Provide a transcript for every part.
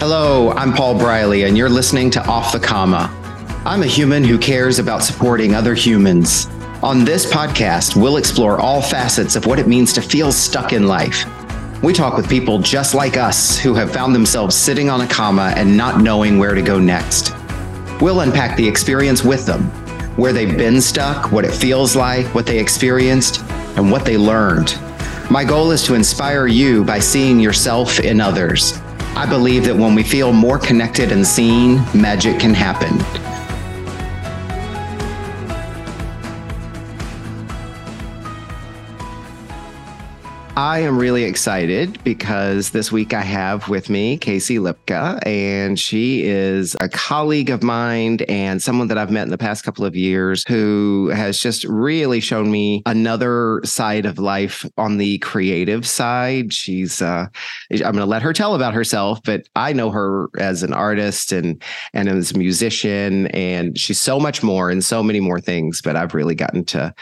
Hello, I'm Paul Briley, and you're listening to Off the Comma. I'm a human who cares about supporting other humans. On this podcast, we'll explore all facets of what it means to feel stuck in life. We talk with people just like us who have found themselves sitting on a comma and not knowing where to go next. We'll unpack the experience with them, where they've been stuck, what it feels like, what they experienced, and what they learned. My goal is to inspire you by seeing yourself in others. I believe that when we feel more connected and seen, magic can happen. I am really excited because this week I have with me Casey Lipka, and she is a colleague of mine and someone that I've met in the past couple of years who has just really shown me another side of life on the creative side. She's, uh, I'm going to let her tell about herself, but I know her as an artist and and as a musician, and she's so much more and so many more things. But I've really gotten to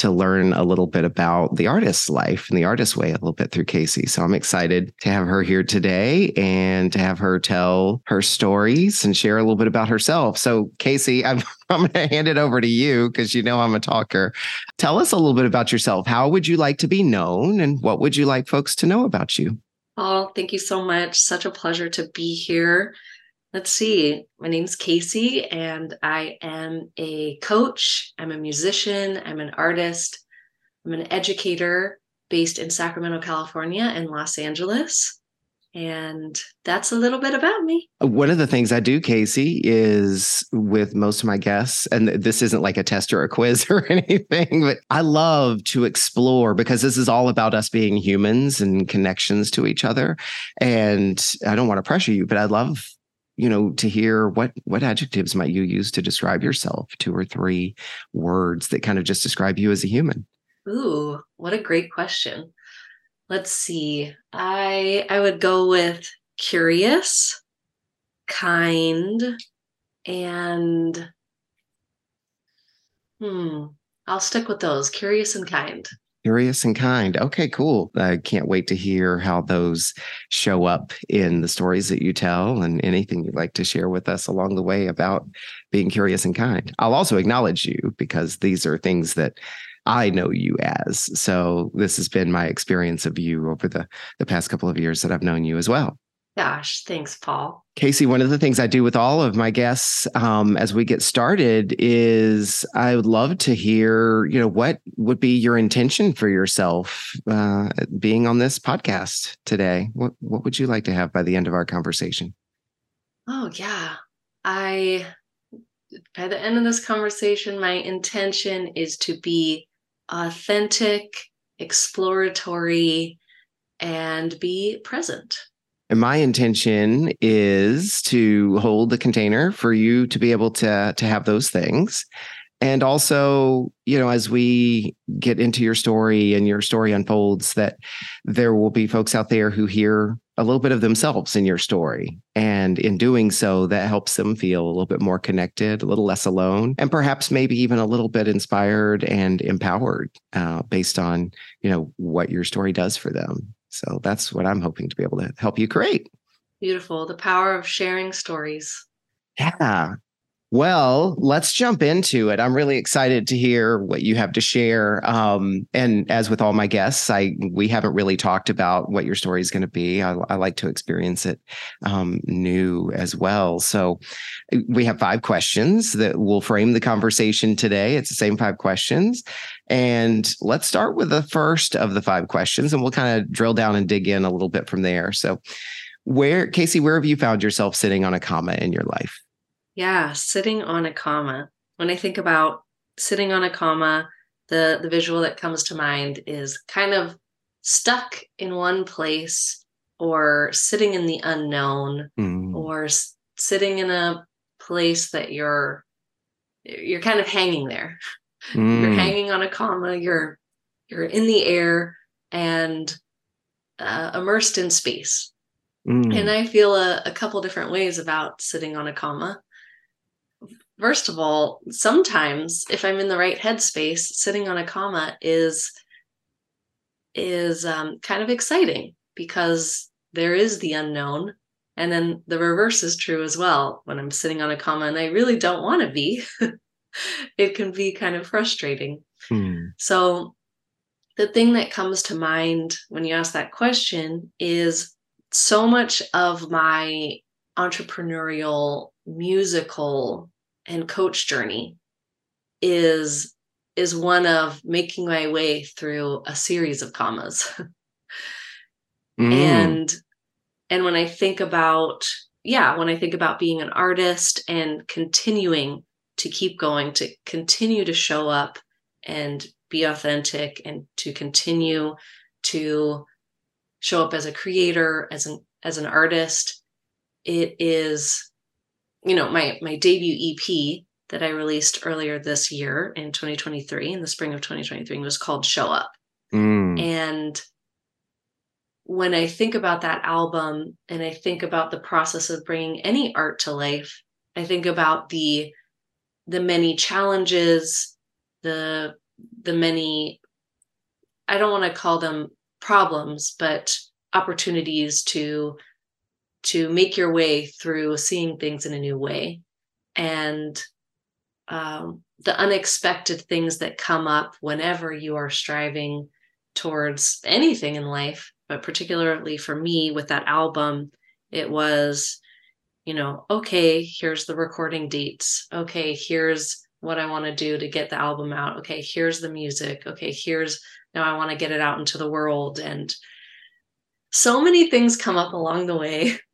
to learn a little bit about the artist's life and the artist's way a little bit through Casey. So I'm excited to have her here today and to have her tell her stories and share a little bit about herself. So, Casey, I'm, I'm going to hand it over to you because you know I'm a talker. Tell us a little bit about yourself. How would you like to be known and what would you like folks to know about you? Oh, thank you so much. Such a pleasure to be here. Let's see. My name's Casey, and I am a coach. I'm a musician. I'm an artist. I'm an educator based in Sacramento, California, and Los Angeles. And that's a little bit about me. One of the things I do, Casey, is with most of my guests, and this isn't like a test or a quiz or anything, but I love to explore because this is all about us being humans and connections to each other. And I don't want to pressure you, but I love you know to hear what what adjectives might you use to describe yourself two or three words that kind of just describe you as a human? Ooh what a great question. Let's see. I i would go with curious kind and hmm i'll stick with those curious and kind Curious and kind. Okay, cool. I can't wait to hear how those show up in the stories that you tell and anything you'd like to share with us along the way about being curious and kind. I'll also acknowledge you because these are things that I know you as. So this has been my experience of you over the the past couple of years that I've known you as well. Gosh, thanks, Paul. Casey, one of the things I do with all of my guests um, as we get started is I would love to hear, you know, what would be your intention for yourself uh, being on this podcast today? What What would you like to have by the end of our conversation? Oh yeah, I by the end of this conversation, my intention is to be authentic, exploratory, and be present. And my intention is to hold the container for you to be able to to have those things. And also, you know, as we get into your story and your story unfolds, that there will be folks out there who hear a little bit of themselves in your story. And in doing so, that helps them feel a little bit more connected, a little less alone, and perhaps maybe even a little bit inspired and empowered uh, based on, you know, what your story does for them. So that's what I'm hoping to be able to help you create. Beautiful. The power of sharing stories. Yeah. Well, let's jump into it. I'm really excited to hear what you have to share. Um, and as with all my guests, I we haven't really talked about what your story is going to be. I, I, like to experience it um, new as well. So we have five questions that will frame the conversation today. It's the same five questions, and let's start with the first of the five questions, and we'll kind of drill down and dig in a little bit from there. So, where Casey, where have you found yourself sitting on a comma in your life? Yeah, sitting on a comma. When I think about sitting on a comma, the the visual that comes to mind is kind of stuck in one place or sitting in the unknown mm. or s- sitting in a place that you're you're kind of hanging there. Mm. You're hanging on a comma, you're you're in the air and uh, immersed in space. Mm. And I feel a, a couple different ways about sitting on a comma. First of all, sometimes if I'm in the right headspace, sitting on a comma is is um, kind of exciting because there is the unknown And then the reverse is true as well. When I'm sitting on a comma and I really don't want to be, it can be kind of frustrating. Hmm. So, the thing that comes to mind when you ask that question is so much of my entrepreneurial, musical, and coach journey is is one of making my way through a series of commas. mm. And and when I think about yeah, when I think about being an artist and continuing to keep going, to continue to show up and be authentic and to continue to show up as a creator, as an as an artist, it is, you know, my my debut EP that I released earlier this year in 2023, in the spring of 2023, was called Show Up. Mm. And when I think about that album and I think about the process of bringing any art to life, I think about the the many challenges, the the many I don't want to call them problems, but opportunities to to make your way through seeing things in a new way. And um, the unexpected things that come up whenever you are striving towards anything in life but particularly for me with that album it was you know okay here's the recording dates. Okay here's what i want to do to get the album out. Okay here's the music. Okay here's now i want to get it out into the world. And so many things come up along the way.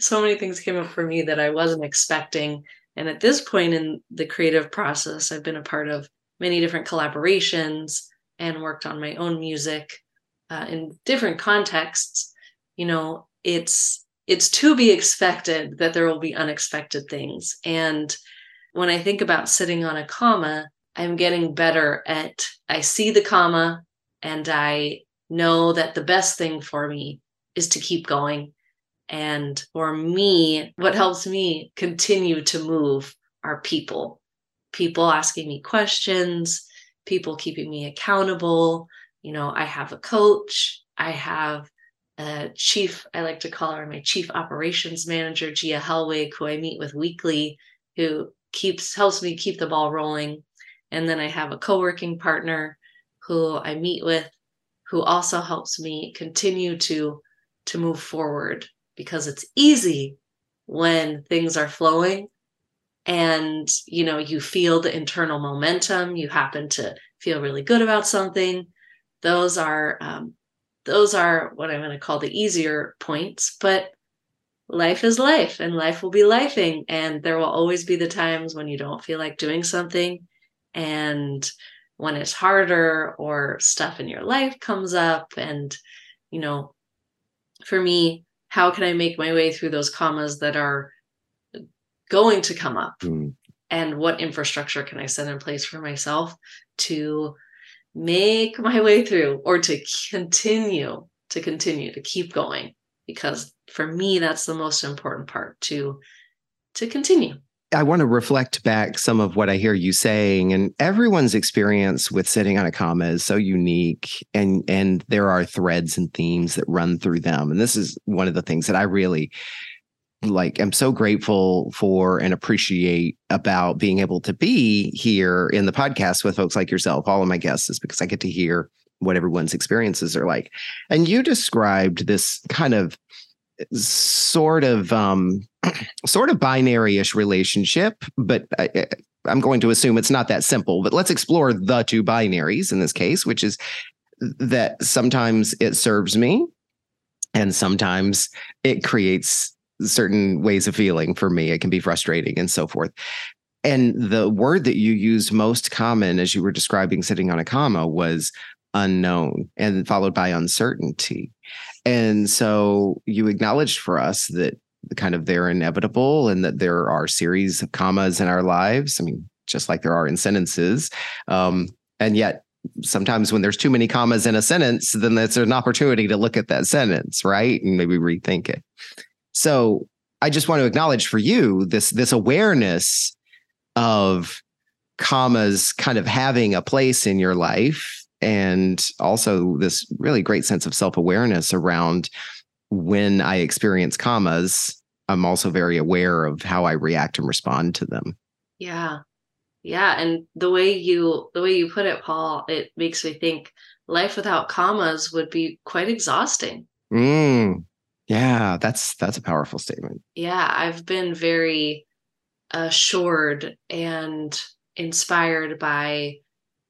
So many things came up for me that i wasn't expecting. And at this point in the creative process, I've been a part of many different collaborations and worked on my own music uh, in different contexts. You know, it's it's to be expected that there will be unexpected things. And when I think about sitting on a comma, I'm getting better at I see the comma and I know that the best thing for me is to keep going and for me, what helps me continue to move are people. People asking me questions, people keeping me accountable. You know, I have a coach, I have a chief, I like to call her my chief operations manager, Gia Hellwig, who I meet with weekly, who keeps helps me keep the ball rolling. And then I have a co-working partner who I meet with who also helps me continue to to move forward because it's easy when things are flowing and you know you feel the internal momentum you happen to feel really good about something those are um, those are what i'm going to call the easier points but life is life and life will be lifing and there will always be the times when you don't feel like doing something and when it's harder or stuff in your life comes up and you know for me how can I make my way through those commas that are going to come up? Mm. And what infrastructure can I set in place for myself to make my way through or to continue to continue to keep going? Because for me, that's the most important part to to continue. I want to reflect back some of what I hear you saying, and everyone's experience with sitting on a comma is so unique, and and there are threads and themes that run through them, and this is one of the things that I really like. I'm so grateful for and appreciate about being able to be here in the podcast with folks like yourself, all of my guests, is because I get to hear what everyone's experiences are like, and you described this kind of sort of um, sort of binary-ish relationship, but I, I'm going to assume it's not that simple. But let's explore the two binaries in this case, which is that sometimes it serves me, and sometimes it creates certain ways of feeling for me. It can be frustrating and so forth. And the word that you used most common as you were describing sitting on a comma was unknown and followed by uncertainty. And so you acknowledged for us that kind of they're inevitable and that there are series of commas in our lives. I mean, just like there are in sentences. Um, and yet sometimes when there's too many commas in a sentence, then that's an opportunity to look at that sentence, right? And maybe rethink it. So I just want to acknowledge for you this this awareness of commas kind of having a place in your life and also this really great sense of self-awareness around when I experience commas, I'm also very aware of how I react and respond to them. Yeah. Yeah. And the way you the way you put it, Paul, it makes me think life without commas would be quite exhausting. Mm, yeah, that's that's a powerful statement. Yeah, I've been very assured and inspired by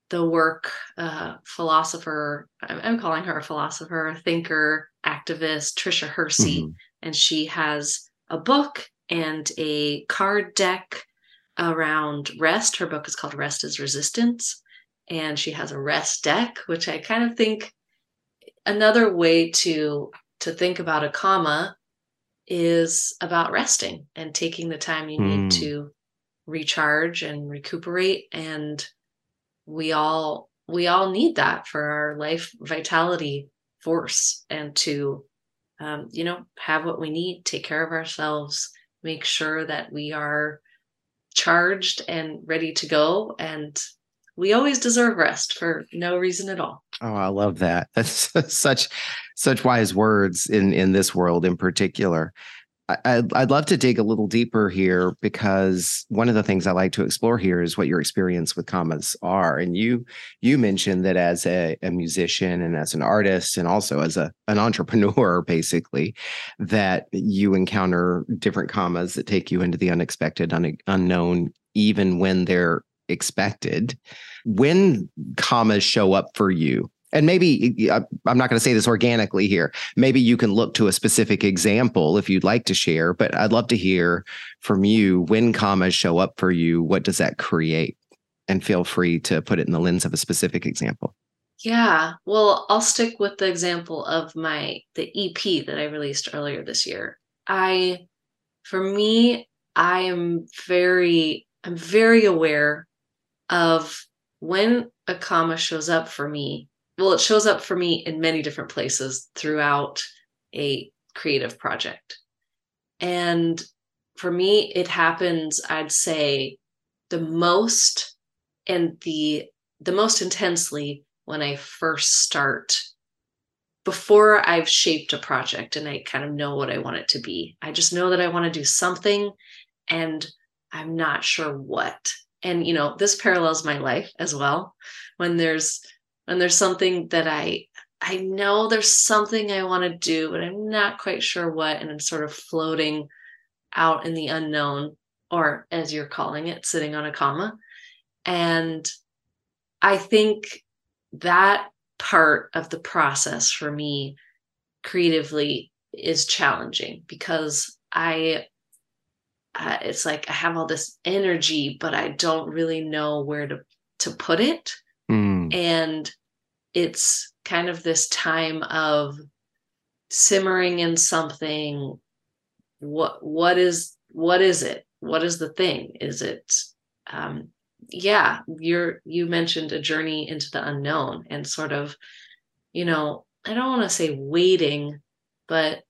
the work uh, philosopher I'm, calling her a philosopher thinker activist Tricia Hersey mm-hmm. and she has a book and a card deck around rest her book is called rest is resistance and she has a rest deck which i kind of think another way to to think about a comma is about resting and taking the time you need hmm. to recharge and recuperate and we all we all need that for our life vitality force and to um, you know have what we need take care of ourselves make sure that we are charged and ready to go and we always deserve rest for no reason at all. Oh i love that. That's such such wise words in in this world in particular. I'd, I'd love to dig a little deeper here because one of the things I like to explore here is what your experience with commas are. And you you mentioned that as a, a musician and as an artist and also as a an entrepreneur, basically, that you encounter different commas that take you into the unexpected, un, unknown, even when they're expected. When commas show up for you, and maybe I'm not going to say this organically here. Maybe you can look to a specific example if you'd like to share, but I'd love to hear from you when commas show up for you. What does that create? And feel free to put it in the lens of a specific example. Yeah. Well, I'll stick with the example of my the EP that I released earlier this year. I for me, I am very I'm very aware of when a comma shows up for me well, it shows up for me in many different places throughout a creative project. And for me, it happens, I'd say, the most and the the most intensely when I first start before I've shaped a project and I kind of know what I want it to be. I just know that I want to do something and I'm not sure what. And you know, this parallels my life as well. When there's when there's something that I I know there's something I want to do, but I'm not quite sure what, and it's sort of floating out in the unknown, or as you're calling it, sitting on a comma. And I think that part of the process for me creatively is challenging because I uh, it's like I have all this energy, but I don't really know where to to put it. Mm. And it's kind of this time of simmering in something. What what is what is it? What is the thing? Is it um yeah, you're you mentioned a journey into the unknown and sort of, you know, I don't want to say waiting, but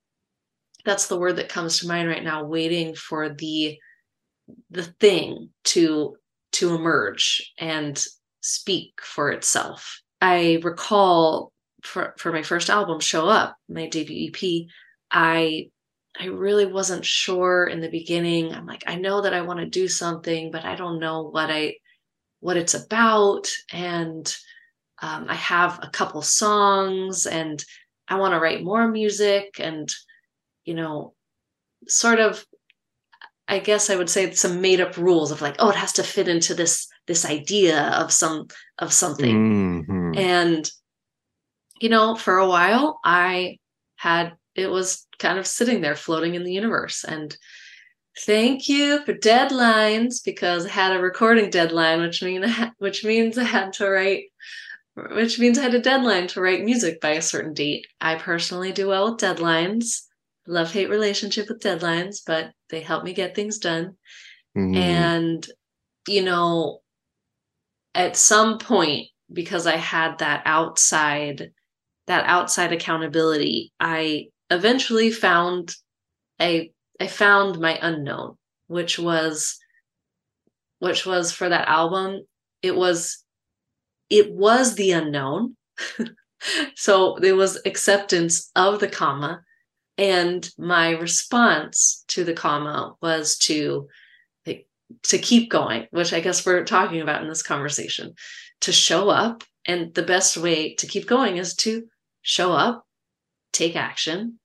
that's the word that comes to mind right now, waiting for the the thing to to emerge and speak for itself. I recall for, for my first album, Show Up, my debut EP, I I really wasn't sure in the beginning. I'm like, I know that I want to do something, but I don't know what I what it's about. And um, I have a couple songs and I want to write more music and you know, sort of I guess I would say some made up rules of like, oh, it has to fit into this this idea of some of something. Mm-hmm. And you know, for a while I had it was kind of sitting there floating in the universe and thank you for deadlines because I had a recording deadline which mean which means I had to write which means I had a deadline to write music by a certain date. I personally do well with deadlines love hate relationship with deadlines, but they help me get things done. Mm-hmm. And, you know, at some point, because I had that outside, that outside accountability, I eventually found a, I found my unknown, which was, which was for that album, it was, it was the unknown. so there was acceptance of the comma And my response to the comma was to to keep going, which I guess we're talking about in this conversation, to show up. And the best way to keep going is to show up, take action,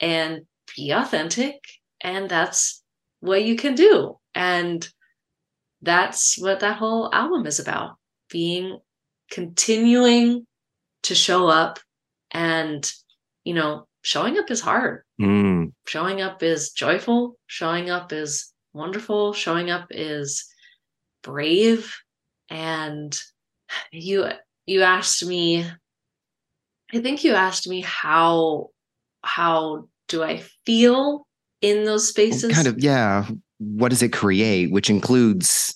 and be authentic. And that's what you can do. And that's what that whole album is about being continuing to show up and you know showing up is hard. Mm. showing up is joyful. Showing up is wonderful. Showing up is brave. And you you asked me i think you asked me how how do i feel in those spaces? Kind of yeah. What does it create? Which includes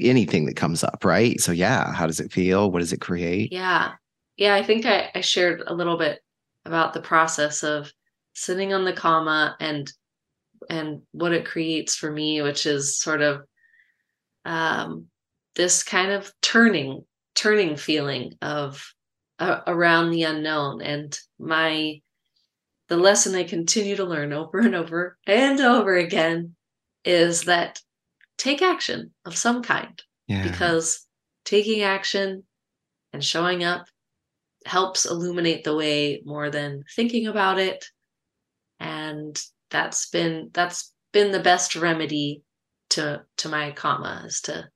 anything that comes up right? So yeah how does it feel? What does it create? Yeah. Yeah i think i, I shared a little bit about the process of sitting on the comma and and what it creates for me which is sort of um this kind of turning turning feeling of uh, around the unknown and my the lesson i continue to learn over and over and over again is that take action of some kind yeah. because taking action and showing up helps illuminate the way more than thinking about it. And that's been that's been the best remedy to to my comma is to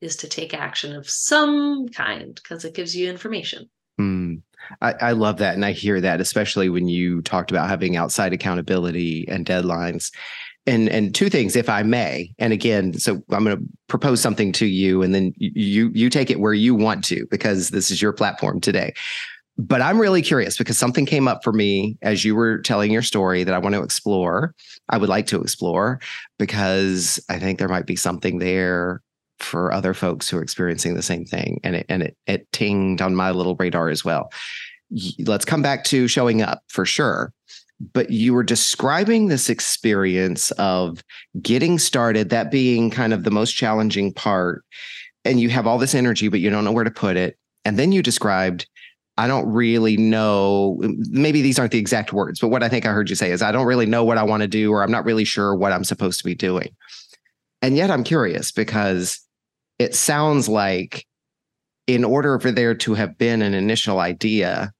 is to take action of some kind because it gives you information. Mm. I, I love that and i hear that especially when you talked about having outside accountability and deadlines. And and two things if i may and again so i'm going to propose something to you and then you you take it where you want to because this is your platform today but i'm really curious because something came up for me as you were telling your story that i want to explore i would like to explore because i think there might be something there for other folks who are experiencing the same thing and it and it, it tinged on my little radar as well let's come back to showing up for sure but you were describing this experience of getting started, that being kind of the most challenging part. And you have all this energy, but you don't know where to put it. And then you described, I don't really know, maybe these aren't the exact words, but what I think I heard you say is, I don't really know what I want to do, or I'm not really sure what I'm supposed to be doing. And yet I'm curious because it sounds like in order for there to have been an initial idea,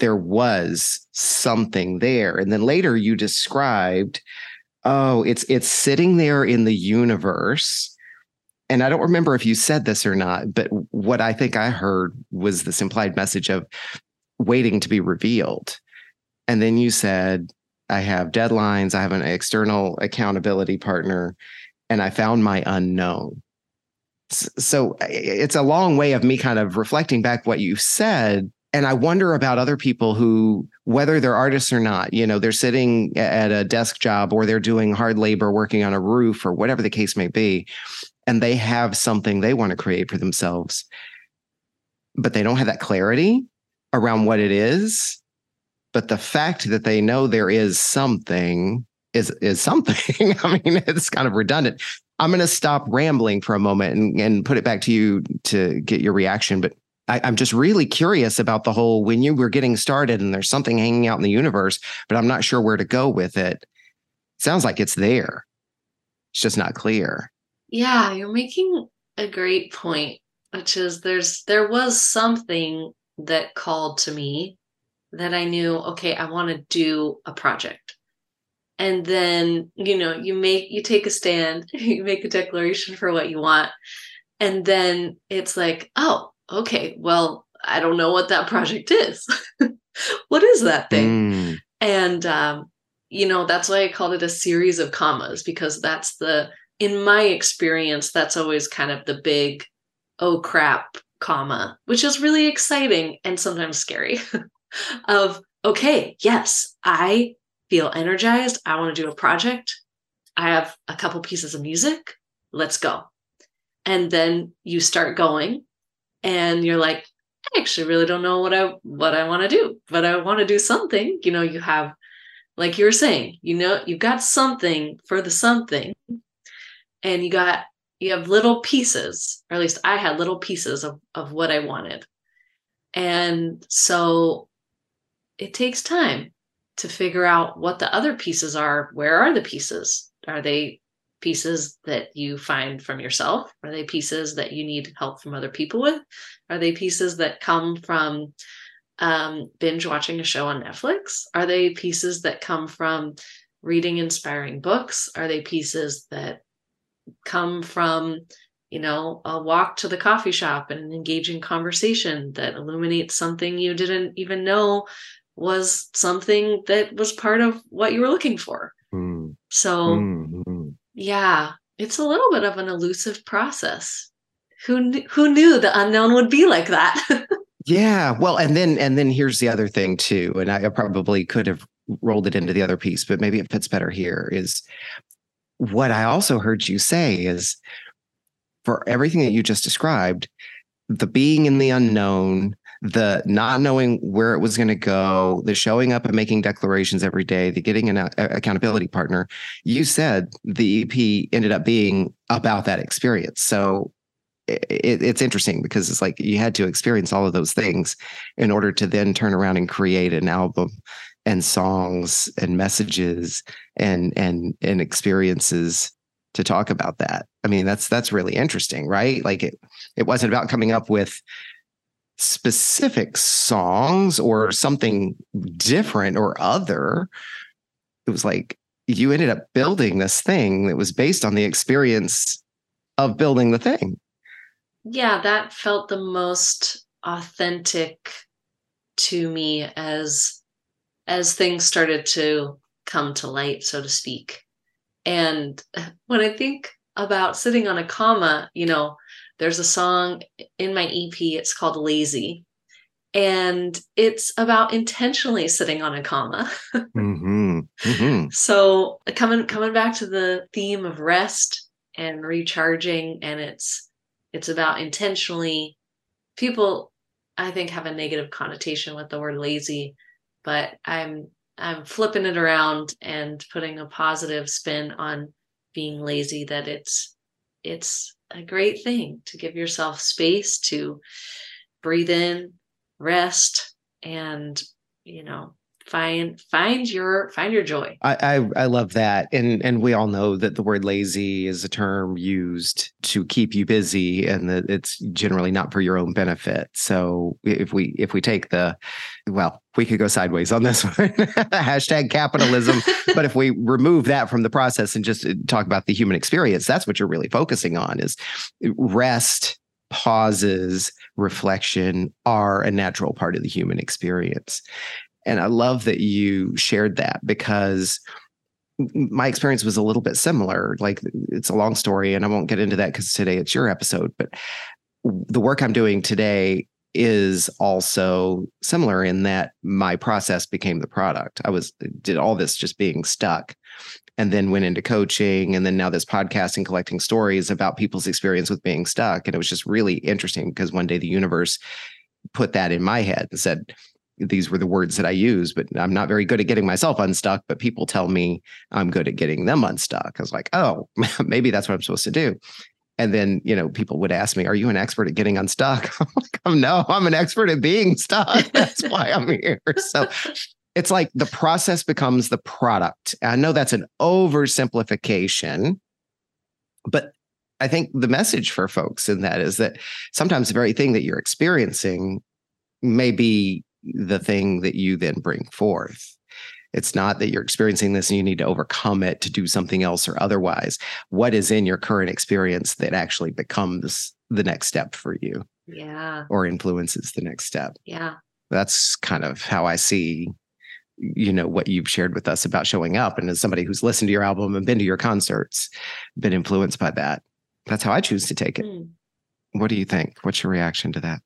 there was something there. And then later you described, oh, it's it's sitting there in the universe. And I don't remember if you said this or not, but what I think I heard was this implied message of waiting to be revealed. And then you said, I have deadlines, I have an external accountability partner, and I found my unknown. So it's a long way of me kind of reflecting back what you said and I wonder about other people who, whether they're artists or not, you know, they're sitting at a desk job or they're doing hard labor working on a roof or whatever the case may be, and they have something they want to create for themselves, but they don't have that clarity around what it is. But the fact that they know there is something is is something. I mean, it's kind of redundant. I'm going to stop rambling for a moment and, and put it back to you to get your reaction. But I, am just really curious about the whole when you were getting started and there's something hanging out in the universe, but I'm not sure where to go with it. it sounds like it's there. It's just not clear. Yeah, you're making a great point, which is there's there was something that called to me that I knew, okay, I want to do a project. And then, you know, you make you take a stand, you make a declaration for what you want. And then it's like, oh, okay, well, I don't know what that project is. what is that thing? Mm. And, um, you know, that's why I called it a series of commas because that's the, in my experience, that's always kind of the big, oh crap, comma, which is really exciting and sometimes scary of, okay, yes, I feel energized. I want to do a project. I have a couple pieces of music. Let's go. And then you start going and you're like i actually really don't know what i what i want to do but i want to do something you know you have like you were saying you know you've got something for the something and you got you have little pieces or at least i had little pieces of, of what i wanted and so it takes time to figure out what the other pieces are. Where are the pieces? Are they pieces that you find from yourself? Are they pieces that you need help from other people with? Are they pieces that come from um, binge watching a show on Netflix? Are they pieces that come from reading inspiring books? Are they pieces that come from, you know, a walk to the coffee shop and an engaging conversation that illuminates something you didn't even know was something that was part of what you were looking for? Mm. So, mm-hmm. yeah, it's a little bit of an elusive process. Who who knew the unknown would be like that? Yeah. Well, and then and then here's the other thing too, and I probably could have rolled it into the other piece, but maybe it fits better here. Is what I also heard you say is for everything that you just described, the being in the unknown, the not knowing where it was going to go, the showing up and making declarations every day, the getting an accountability partner. You said the EP ended up being about that experience. So it, it's interesting because it's like you had to experience all of those things in order to then turn around and create an album and songs and messages and and and experiences to talk about that. I mean, that's that's really interesting, right? Like it it wasn't about coming up with specific songs or something different or other. It was like you ended up building this thing that was based on the experience of building the thing yeah, that felt the most authentic to me as as things started to come to light, so to speak. And when I think about sitting on a comma, you know, there's a song in my EP, it's called Lazy. And it's about intentionally sitting on a comma. mm-hmm. Mm-hmm. So coming coming back to the theme of rest and recharging, and it's it's about intentionally people I think have a negative connotation with the word lazy, but I'm I'm flipping it around and putting a positive spin on being lazy that it's it's a great thing to give yourself space to breathe in, rest and you know find find your find your joy. I, I, I love that. And and we all know that the word lazy is a term used to keep you busy and that it's generally not for your own benefit. So if we if we take the well we could go sideways on this one. Hashtag capitalism. But if we remove that from the process and just uh, talk about the human experience that's what you're really focusing on is rest pauses reflection are a natural part of the human experience and I love that you shared that because my experience was a little bit similar. Like it's a long story, and I won't get into that because today it's your episode. But the work I'm doing today is also similar in that my process became the product. I was uh, did all this just being stuck and then went into coaching and then now this podcast and collecting stories about people's experience with being stuck and it was just really interesting because one day the universe put that in my head and said these were the words that I use, but I'm not very good at getting myself unstuck. But people tell me I'm good at getting them unstuck. I was like, oh, maybe that's what I'm supposed to do. And then, you know, people would ask me, Are you an expert at getting unstuck? I'm like, oh, no, I'm an expert at being stuck. That's why I'm here. So it's like the process becomes the product. I know that's an oversimplification, but I think the message for folks in that is that sometimes the very thing that you're experiencing may be the thing that you then bring forth. It's not that you're experiencing this and you need to overcome it to do something else or otherwise. What is in your current experience that actually becomes the next step for you? Yeah. Or influences the next step. Yeah. That's kind of how I see you know what you've shared with us about showing up and as somebody who's listened to your album and been to your concerts been influenced by that that's how i choose to take it mm. what do you think what's your reaction to that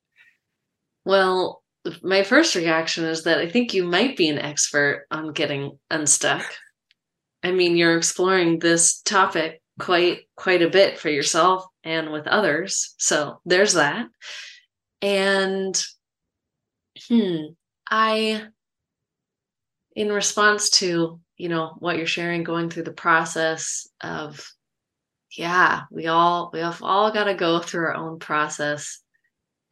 well my first reaction is that I think you might be an expert on getting unstuck. I mean, you're exploring this topic quite quite a bit for yourself and with others. So there's that. And hmm, I in response to, you know, what you're sharing going through the process of yeah, we all we have all got to go through our own process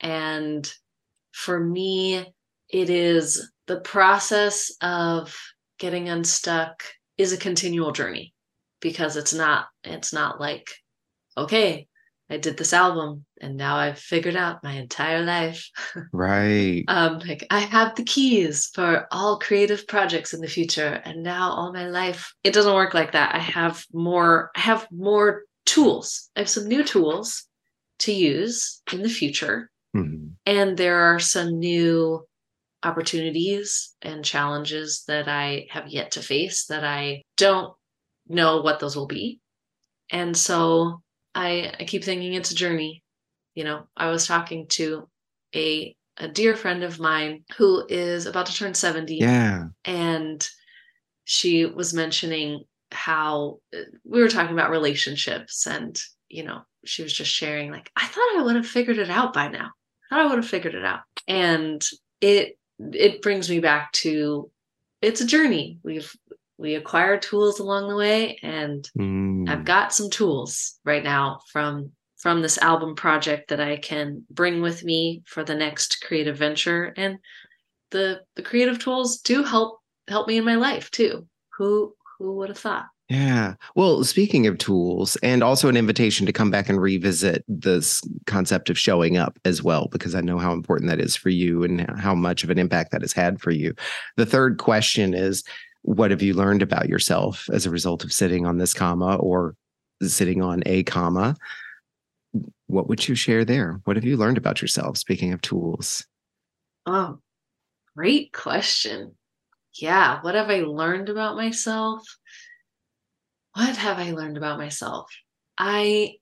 and for me, it is the process of getting unstuck is a continual journey because it's not it's not like okay i did this album and now i've figured out my entire life. Right. Um like i have the keys for all creative projects in the future and now all my life it doesn't work like that. I have more i have more tools. I have some new tools to use in the future mm-hmm. and there are some new opportunities and challenges that I have yet to face that I don't know what those will be. And so I, I keep thinking it's a journey. You know, I was talking to a a dear friend of mine who is about to turn 70. Yeah. And she was mentioning how uh, we were talking about relationships and, you know, she was just sharing like I thought I would have figured it out by now. I thought I would have figured it out. And it it brings me back to it's a journey. We've we acquire tools along the way and mm. I've got some tools right now from from this album project that I can bring with me for the next creative venture and the the creative tools do help help me in my life too. Who who would have thought? Yeah. Well, speaking of tools, and also an invitation to come back and revisit this concept of showing up as well, because I know how important that is for you and how much of an impact that has had for you. The third question is what have you learned about yourself as a result of sitting on this comma or sitting on a comma? What would you share there? What have you learned about yourself? Speaking of tools. Oh, great question. Yeah. What have I learned about myself? What have I learned about myself? I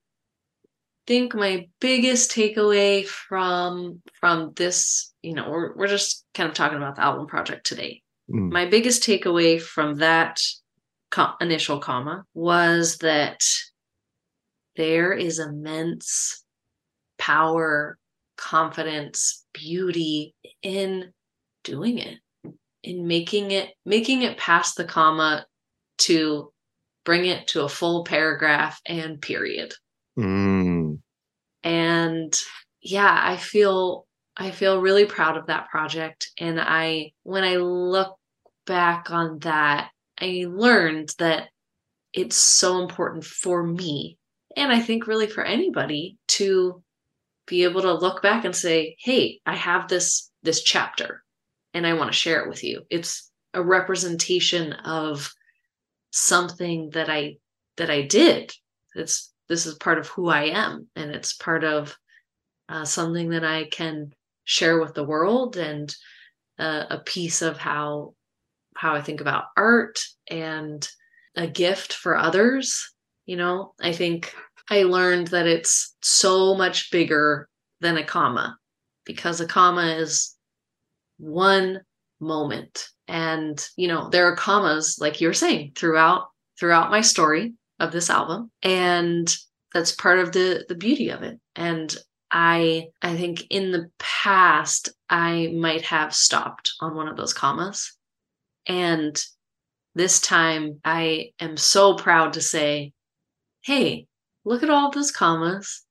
think my biggest takeaway from from this, you know, we're we're just kind of talking about the album project today. Mm. My biggest takeaway from that com- initial comma was that there is immense power, confidence, beauty in doing it, in making it making it past the comma to bring it to a full paragraph and period. Mm. And yeah, I feel I feel really proud of that project and I when I look back on that, I learned that it's so important for me and I think really for anybody to be able to look back and say, "Hey, I have this this chapter and I want to share it with you." It's a representation of something that I that I did. It's this is part of who I am, and it's part of uh, something that I can share with the world, and uh, a piece of how how I think about art and a gift for others. You know, I think I learned that it's so much bigger than a comma because a comma is one moment and you know there are commas like you're saying throughout throughout my story of this album. And that's part of the the beauty of it. And i i think in the past i might have stopped on one of those commas. And this time i am so proud to say hey look at all those commas.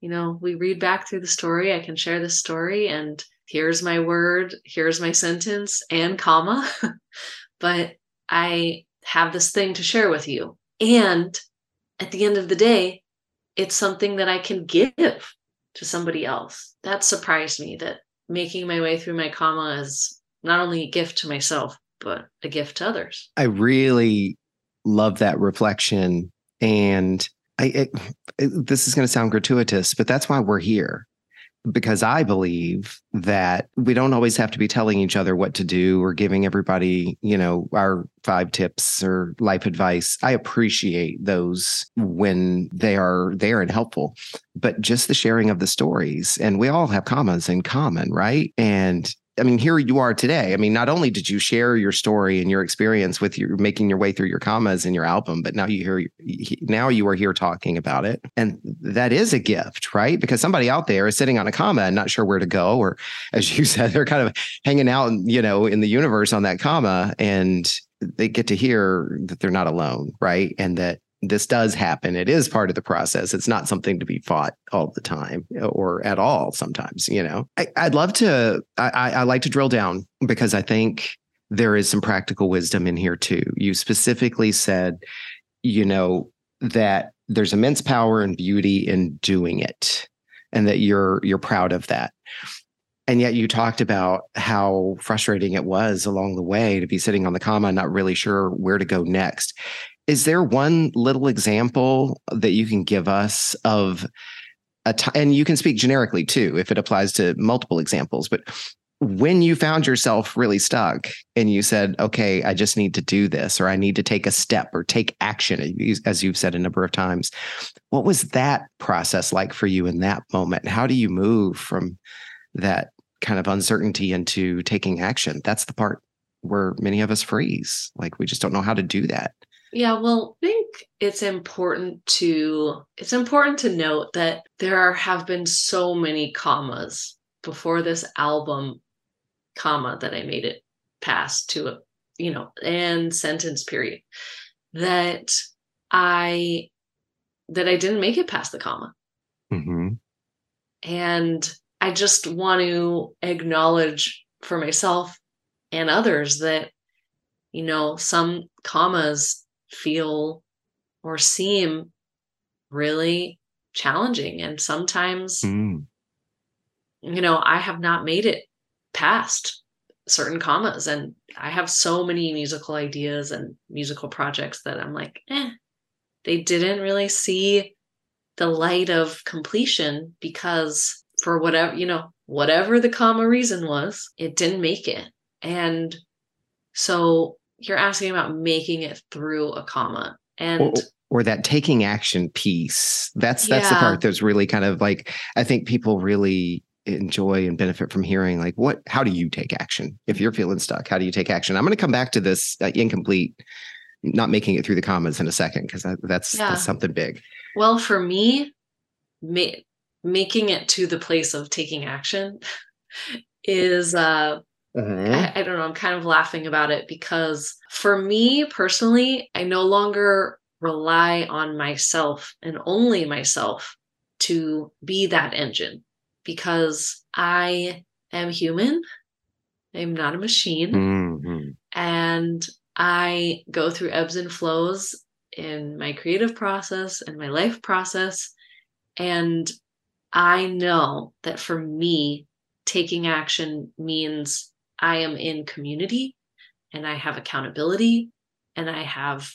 You know we read back through the story. I can share this story. And here's my word, here's my sentence and comma, but I have this thing to share with you. And at the end of the day, it's something that I can give to somebody else. That surprised me that making my way through my comma is not only a gift to myself, but a gift to others. I really love that reflection. And I, it, it, this is going to sound gratuitous, but that's why we're here because I believe that we don't always have to be telling each other what to do or giving everybody, you know, our five tips or life advice. I appreciate those when they are there and helpful, but just the sharing of the stories. And we all have commas in common, right? And I mean, here you are today. I mean, not only did you share your story and your experience with your making your way through your commas in your album, but now you hear now you are here talking about it, and that is a gift, right? Because somebody out there is sitting on a comma and not sure where to go, or as you said, they're kind of hanging out, you know, in the universe on that comma, and they get to hear that they're not alone, right? And that this does happen. It is part of the process. It's not something to be fought all the time or at all sometimes, you know. I, would love to, I, I like to drill down because I think there is some practical wisdom in here too. You specifically said, you know, that there's immense power and beauty in doing it and that you're you're proud of that. And yet you talked about how frustrating it was along the way to be sitting on the comma not really sure where to go next. Is there one little example that you can give us of a time, and you can speak generically too, if it applies to multiple examples, but when you found yourself really stuck and you said, okay, I just need to do this, or I need to take a step or take action, as you've said a number of times, what was that process like for you in that moment? How do you move from that kind of uncertainty into taking action? That's the part where many of us freeze. Like we just don't know how to do that. Yeah, well, I think it's important to it's important to note that there are, have been so many commas before this album comma that I made it past to a you know and sentence period that I that I didn't make it past the comma. Mm-hmm. And I just want to acknowledge for myself and others that you know some commas feel or seem really challenging. And sometimes, mm. you know, I have not made it past certain commas. And I have so many musical ideas and musical projects that I'm like, eh, they didn't really see the light of completion because for whatever, you know, whatever the comma reason was, it didn't make it. And so you're asking about making it through a comma and or, or that taking action piece that's that's yeah. the part that's really kind of like i think people really enjoy and benefit from hearing like what how do you take action if you're feeling stuck how do you take action i'm going to come back to this uh, incomplete not making it through the commas in a second because that, that's, yeah. that's something big well for me ma- making it to the place of taking action is uh Mm-hmm. I, I, don't know. I'm kind of laughing about it because for me personally, I no longer rely on myself and only myself to be that engine because I am human. I'm not a machine. Mm-hmm. And I go through ebbs and flows in my creative process and my life process. And I know that for me, taking action means I am in community and I have accountability and I have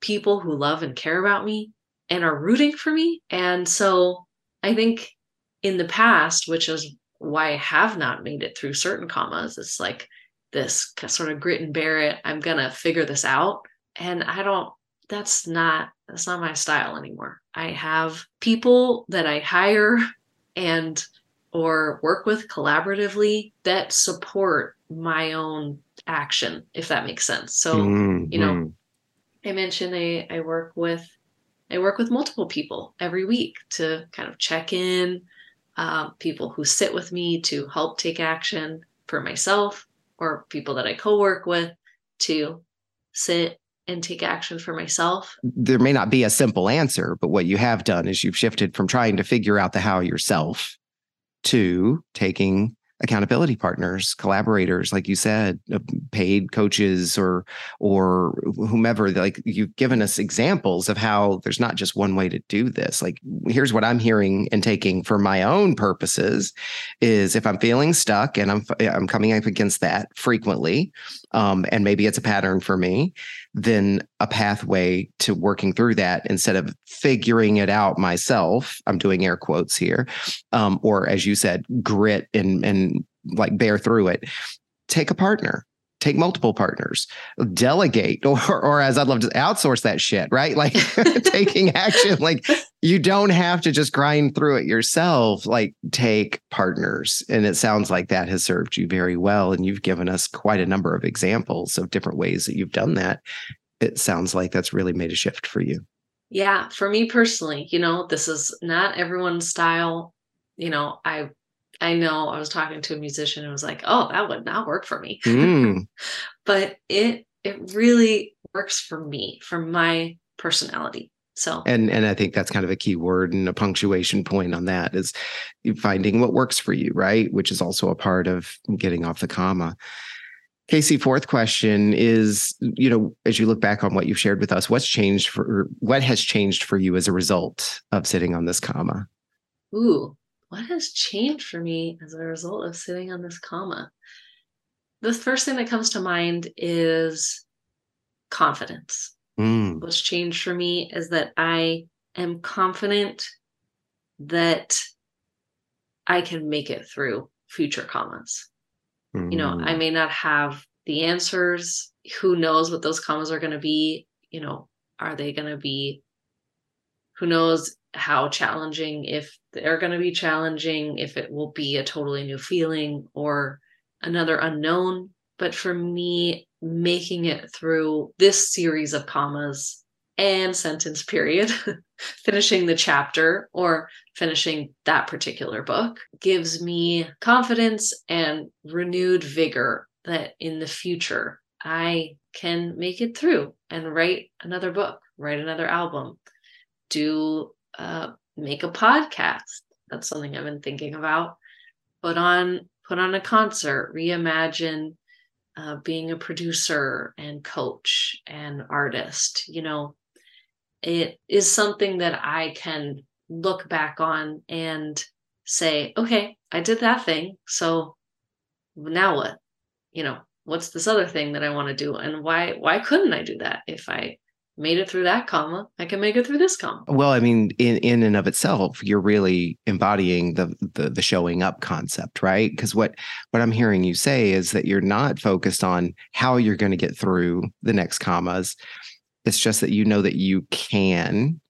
people who love and care about me and are rooting for me. And so I think in the past, which is why I have not made it through certain commas, it's like this sort of grit and bear it. I'm going to figure this out. And I don't, that's not, that's not my style anymore. I have people that I hire and or work with collaboratively that support my own action, if that makes sense. So, mm-hmm. you know, mm-hmm. I mentioned I, I work with I work with multiple people every week to kind of check in, uh, people who sit with me to help take action for myself, or people that I co-work with to sit and take action for myself. There may not be a simple answer, but what you have done is you've shifted from trying to figure out the how yourself to taking accountability partners collaborators like you said uh, paid coaches or or whomever like you've given us examples of how there's not just one way to do this. Like here's what i'm hearing and taking for my own purposes is if i'm feeling stuck and i'm i'm coming up against that frequently um, and maybe it's a pattern for me then a pathway to working through that instead of figuring it out myself. I'm doing air quotes here, um, or as you said, grit and and like bear through it. Take a partner take multiple partners, delegate, or, or as I'd love to outsource that shit, right? Like taking action. Like you don't have to just grind through it yourself. Like take partners. And it sounds like that has served you very well. And you've given us quite a number of examples of different ways that you've done that. It sounds like that's really made a shift for you. Yeah. For me personally, you know, this is not everyone's style. You know, I I know I was talking to a musician and was like, "Oh, that would not work for me," mm. but it it really works for me for my personality. So and and I think that's kind of a key word and a punctuation point on that is finding what works for you, right? Which is also a part of getting off the comma. Casey, fourth question is, you know, as you look back on what you've shared with us, what's changed for what has changed for you as a result of sitting on this comma? Ooh, what has changed for me as a result of sitting on this comma? The first thing that comes to mind is confidence. Mm. What's changed for me is that I am confident that I can make it through future commas. Mm. You know, I may not have the answers. Who knows what those commas are going to be? You know, are they going to be, who knows how challenging, if they're going to be challenging, if it will be a totally new feeling or another unknown. But for me, making it through this series of commas and sentence period, finishing the chapter or finishing that particular book gives me confidence and renewed vigor that in the future I can make it through and write another book, write another album, do uh, make a podcast. That's something I've been thinking about. Put on put on a concert, reimagine uh, being a producer and coach and artist. You know, it is something that I can look back on and say, okay, I did that thing. So now what? You know, what's this other thing that I want to do? And why why couldn't I do that? If I made it through that comma, I can make it through this comma. Well, I mean, in in and of itself, you're really embodying the the, the showing up concept, right? Because what what I'm hearing you say is that you're not focused on how you're going to get through the next commas. It's just that you know that you can,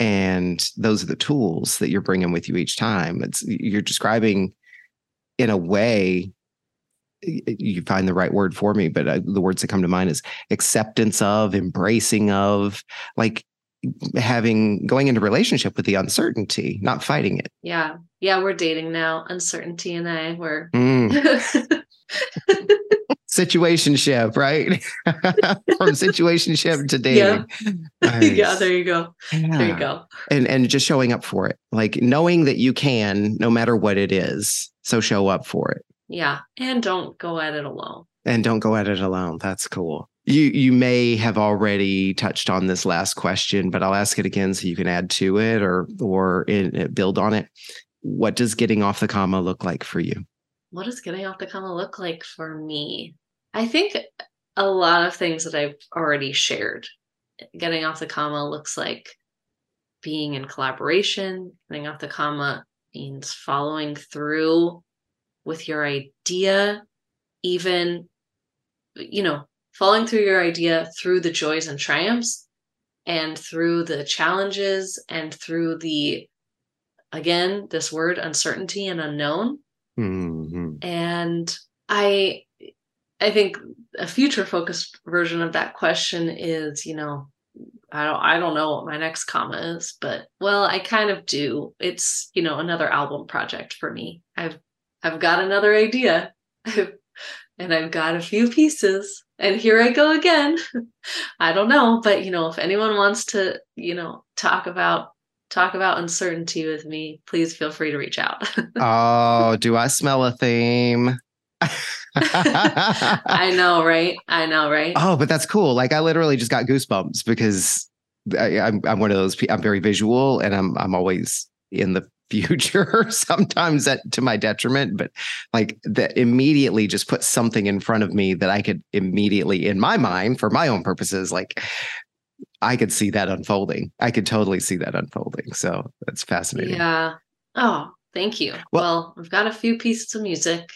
and those are the tools that you're bringing with you each time. It's you're describing in a way you find the right word for me, but uh, the words that come to mind is acceptance of, embracing of, like having going into relationship with the uncertainty, not fighting it. Yeah. Yeah, we're dating now. Uncertainty and I were Mm. Situationship, right? From situationship to dating. Nice. yeah, there you go. There you go. And and just showing up for it. Like knowing that you can no matter what it is. So show up for it. Yeah. And don't go at it alone. and don't go at it alone. That's cool. You you may have already touched on this last question, but I'll ask it again so you can add to it or or in, uh, build on it. What does getting off the comma look like for you? What does getting off the comma look like for me? I think a lot of things that I've already shared. Getting off the comma looks like being in collaboration. Getting off the comma means following through with your idea, even, you know, following through your idea through the joys and triumphs and through the challenges and through the, again, this word uncertainty and unknown. Mhm. and i i think a future focused version of that question is you know i don't i don't know what my next comma is but well i kind of do. It's you know another album project for me. I've i've got another idea and i've got a few pieces and here i go again i don't know but you know if anyone wants to you know talk about talk about uncertainty with me please feel free to reach out Oh, do I smell a theme? I know, right? I know, right? Oh, but that's cool. Like I literally just got goosebumps because I, I'm I'm one of those. I'm very visual, and I'm I'm always in the future. sometimes that to my detriment, but like that immediately just put something in front of me that I could immediately, in my mind, for my own purposes, like I could see that unfolding. I could totally see that unfolding. So that's fascinating. Yeah. Oh, thank you. Well- Well, I've got a few pieces of music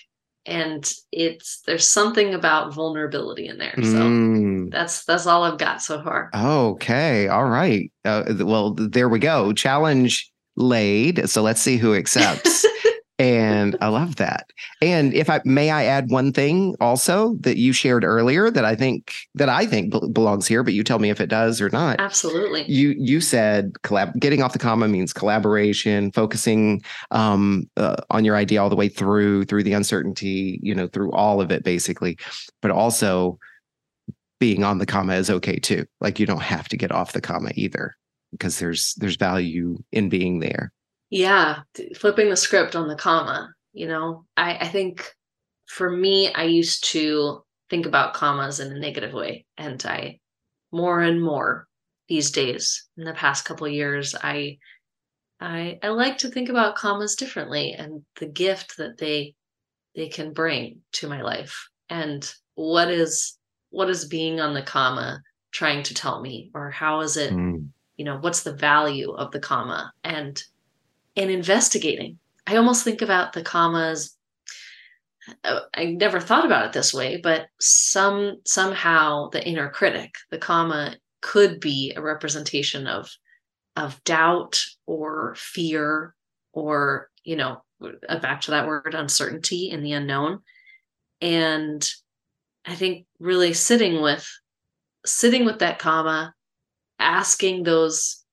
and it's there's something about vulnerability in there. So Mm. that's that's all I've got so far. Okay. All right. Uh, well, there we go. Challenge laid. So let's see who accepts. and I love that. And if I may, I add one thing also that you shared earlier that I think that I think bel- belongs here, but you tell me if it does or not. Absolutely. You you said collab getting off the comma means collaboration, focusing um, uh, on your idea all the way through through the uncertainty, you know, through all of it basically, but also being on the comma is okay too. Like you don't have to get off the comma either because there's there's value in being there. Yeah, flipping the script on the comma, you know. I I think for me I used to think about commas in a negative way. And I more and more these days in the past couple years, I I I like to think about commas differently and the gift that they they can bring to my life and what is what is being on the comma trying to tell me or how is it mm. You know what's the value of the comma? And in investigating i almost think about the commas uh, i never thought about it this way but some somehow the inner critic the comma could be a representation of of doubt or fear or you know uh, back to that word uncertainty in the unknown. And i think really sitting with sitting with that comma asking those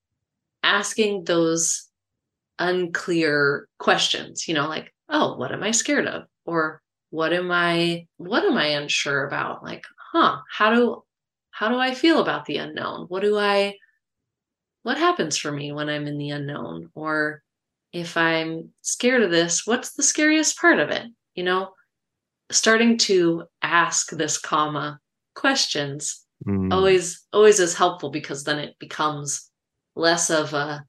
asking those unclear questions you know like oh what am i scared of? or what am i what am i unsure about? Like huh how do how do i feel about the unknown? What do i what happens for me when i'm in the unknown? Or if i'm scared of this what's the scariest part of it? You know starting to ask this comma questions mm. always always is helpful because then it becomes less of a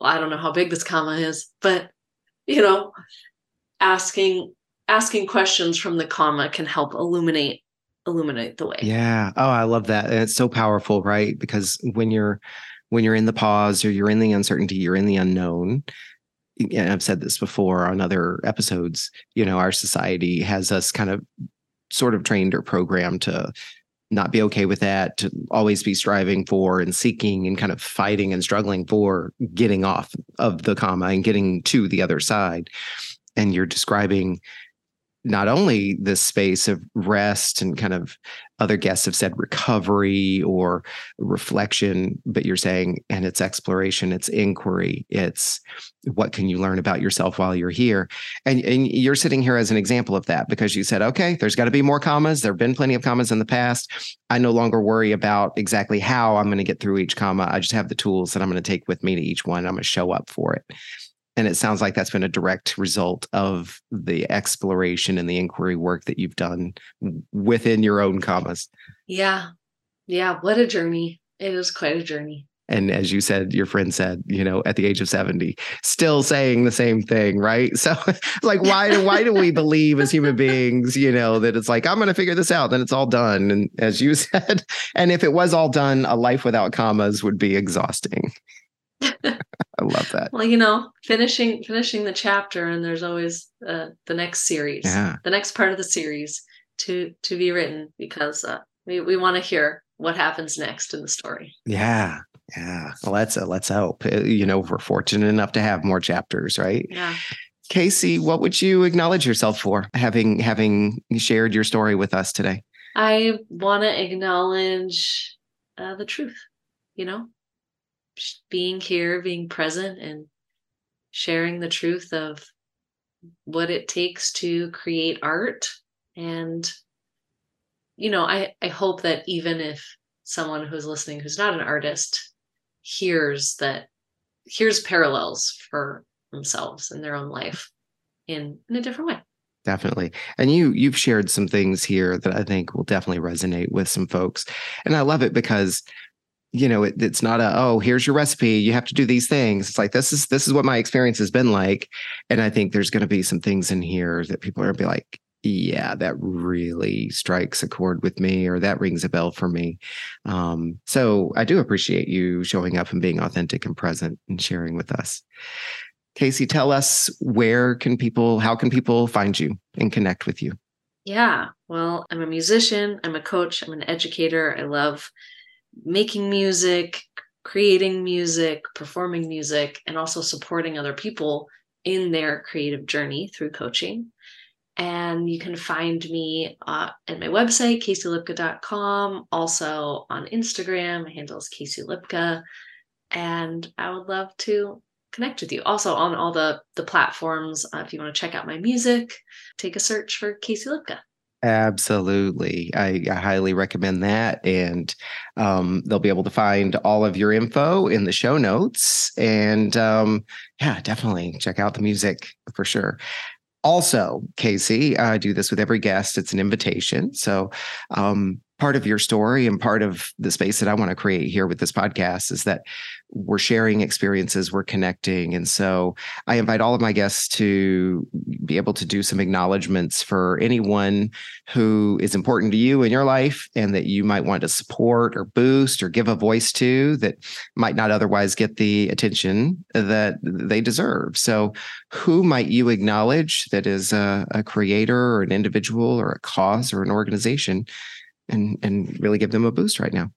well, I don't know how big this comma is, but you know, asking asking questions from the comma can help illuminate illuminate the way. Yeah. Oh, I love that. And it's so powerful, right? Because when you're when you're in the pause or you're in the uncertainty, you're in the unknown. And I've said this before on other episodes, you know, our society has us kind of sort of trained or programmed to not be okay with that, to always be striving for and seeking and kind of fighting and struggling for getting off of the comma and getting to the other side. And you're describing not only this space of rest and kind of other guests have said recovery or reflection, but you're saying, and it's exploration, it's inquiry, it's what can you learn about yourself while you're here? And, and you're sitting here as an example of that because you said, okay, there's got to be more commas. There have been plenty of commas in the past. I no longer worry about exactly how I'm going to get through each comma. I just have the tools that I'm going to take with me to each one. I'm going to show up for it and it sounds like that's been a direct result of the exploration and the inquiry work that you've done within your own commas yeah. Yeah what a journey. It is quite a journey. And as you said your friend said you know at the age of 70 still saying the same thing right? So like why do why do we believe as human beings you know that it's like i'm going to figure this out then it's all done. And as you said and if it was all done a life without commas would be exhausting I love that. Well, you know, finishing finishing the chapter, and there's always uh, the next series, yeah. the next part of the series to to be written because uh, we we want to hear what happens next in the story. Yeah, yeah. Well, let's uh, let's hope. Uh, you know, we're fortunate enough to have more chapters, right? Yeah. Casey, what would you acknowledge yourself for having having shared your story with us today? I want to acknowledge uh, the truth. You know, being here, being present, and sharing the truth of what it takes to create art. And, you know, I, I hope that even if someone who's listening who's not an artist hears that, hears parallels for themselves in their own life in, in a different way. Definitely. And you you've shared some things here that i think will definitely resonate with some folks. And i love it because you know, it, it's not a oh, here's your recipe. You have to do these things. It's like this is this is what my experience has been like, and I think there's going to be some things in here that people are going to be like, yeah, that really strikes a chord with me, or that rings a bell for me. Um, so I do appreciate you showing up and being authentic and present and sharing with us. Casey, tell us where can people, how can people find you and connect with you? Yeah, well, I'm a musician, I'm a coach, I'm an educator. I love making music, creating music, performing music, and also supporting other people in their creative journey through coaching. And you can find me uh, at my website, caseylipka.com, also on Instagram. My handle is Casey Lipka. And I would love to connect with you. Also on all the, the platforms, uh, if you want to check out my music, take a search for Casey Lipka. Absolutely. I, I, highly recommend that. And um, they'll be able to find all of your info in the show notes. And um, yeah, definitely check out the music for sure. Also, Casey, I do this with every guest. It's an invitation. So, um, part of your story and part of the space that I want to create here with this podcast is that we're sharing experiences, we're connecting. And so I invite all of my guests to be able to do some acknowledgments for anyone who is important to you in your life and that you might want to support or boost or give a voice to that might not otherwise get the attention that they deserve. So, who might you acknowledge that is a, a creator or an individual or a cause or an organization? and and really give them a boost right now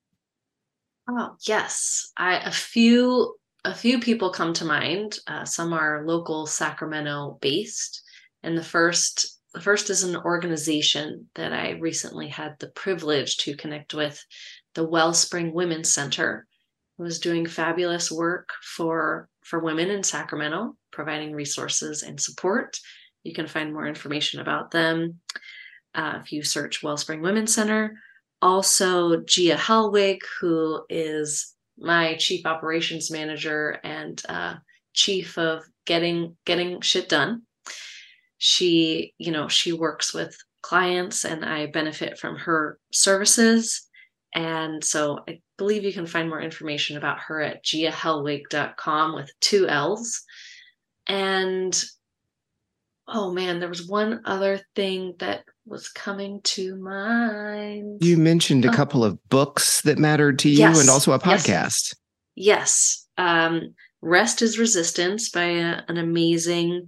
oh yes. I a few a few people come to mind. Uh, some are local sacramento based. And the first the first is an organization that i recently had the privilege to connect with the wellspring women's center who was doing fabulous work for for women in sacramento providing resources and support. You can find more information about them uh, if you search Wellspring Women's Center. Also, Gia Hellwig, who is my chief operations manager and uh, chief of getting getting shit done. She, you know, she works with clients, and I benefit from her services. And so I believe you can find more information about her at giahellwig.com with two L's. And oh man, there was one other thing that was coming to mind. You mentioned a oh. couple of books that mattered to you yes. and also a podcast. Yes. yes. Um, Rest is Resistance by a, an amazing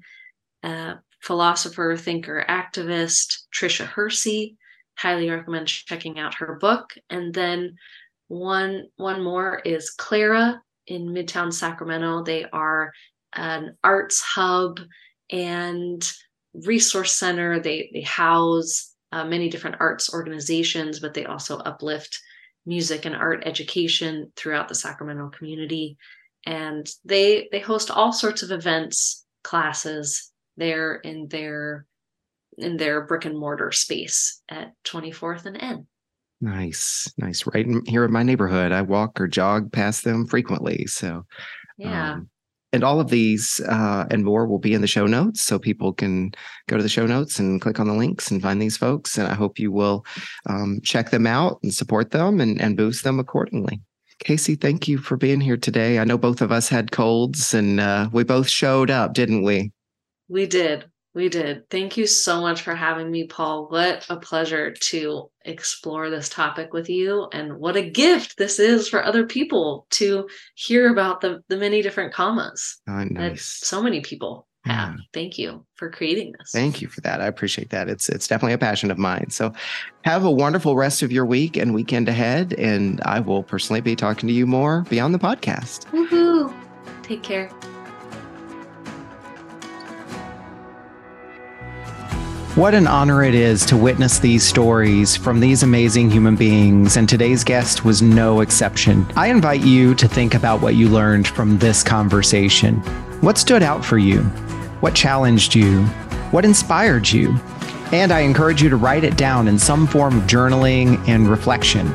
uh, philosopher, thinker, activist, Tricia Hersey. Highly recommend checking out her book. And then one one more is Clara in Midtown Sacramento. They are an arts hub and resource center. They they house uh, many different arts organizations, but they also uplift music and art education throughout the Sacramento community. And they they host all sorts of events, classes there in their in their brick and mortar space at 24th and N. Nice, nice. Right here in my neighborhood, I walk or jog past them frequently. So, yeah, um, and all of these uh, and more will be in the show notes so people can go to the show notes and click on the links and find these folks and i hope you will um, check them out and support them and, and boost them accordingly. Casey thank you for being here today. I know both of us had colds and uh, we both showed up didn't we? We did we did. Thank you so much for having me, Paul. What a pleasure to explore this topic with you. And what a gift this is for other people to hear about the, the many different commas oh, nice. that so many people hmm. have. Yeah. Thank you for creating this. Thank you for that. I appreciate that. It's it's definitely a passion of mine. So have a wonderful rest of your week and weekend ahead. And I will personally be talking to you more beyond the podcast. Woohoo. Take care. What an honor it is to witness these stories from these amazing human beings, and today's guest was no exception. I invite you to think about what you learned from this conversation. What stood out for you? What challenged you? What inspired you? And I encourage you to write it down in some form of journaling and reflection.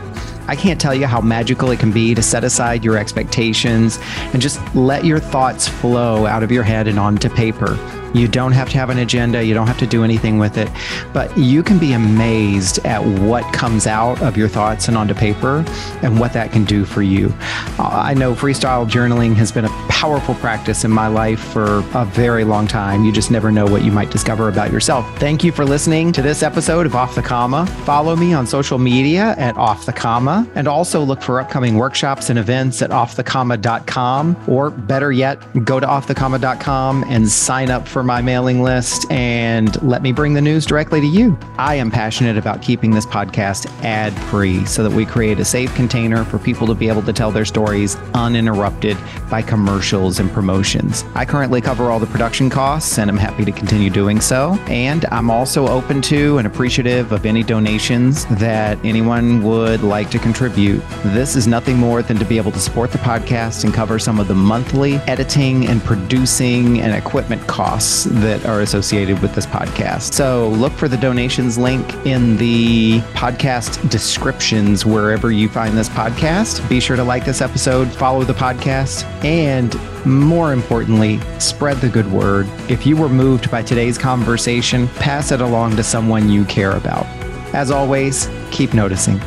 I can't tell you how magical it can be to set aside your expectations and just let your thoughts flow out of your head and onto paper. You don't have to have an agenda, you don't have to do anything with it, but you can be amazed at what comes out of your thoughts and onto paper and what that can do for you. I know freestyle journaling has been a powerful practice in my life for a very long time. You just never know what you might discover about yourself. Thank you for listening to this episode of Off the Comma. Follow me on social media at Off the Comma and also look for upcoming workshops and events at offthecomma.com or better yet, go to offthecomma.com and sign up for my mailing list and let me bring the news directly to you. I am passionate about keeping this podcast ad free so that we create a safe container for people to be able to tell their stories uninterrupted by commercials and promotions. I currently cover all the production costs and I'm happy to continue doing so. And I'm also open to and appreciative of any donations that anyone would like to contribute. This is nothing more than to be able to support the podcast and cover some of the monthly editing and producing and equipment costs costs that are associated with this podcast. So look for the donations link in the podcast descriptions wherever you find this podcast. Be sure to like this episode, follow the podcast, and more importantly, spread the good word. If you were moved by today's conversation, pass it along to someone you care about. As always, keep noticing.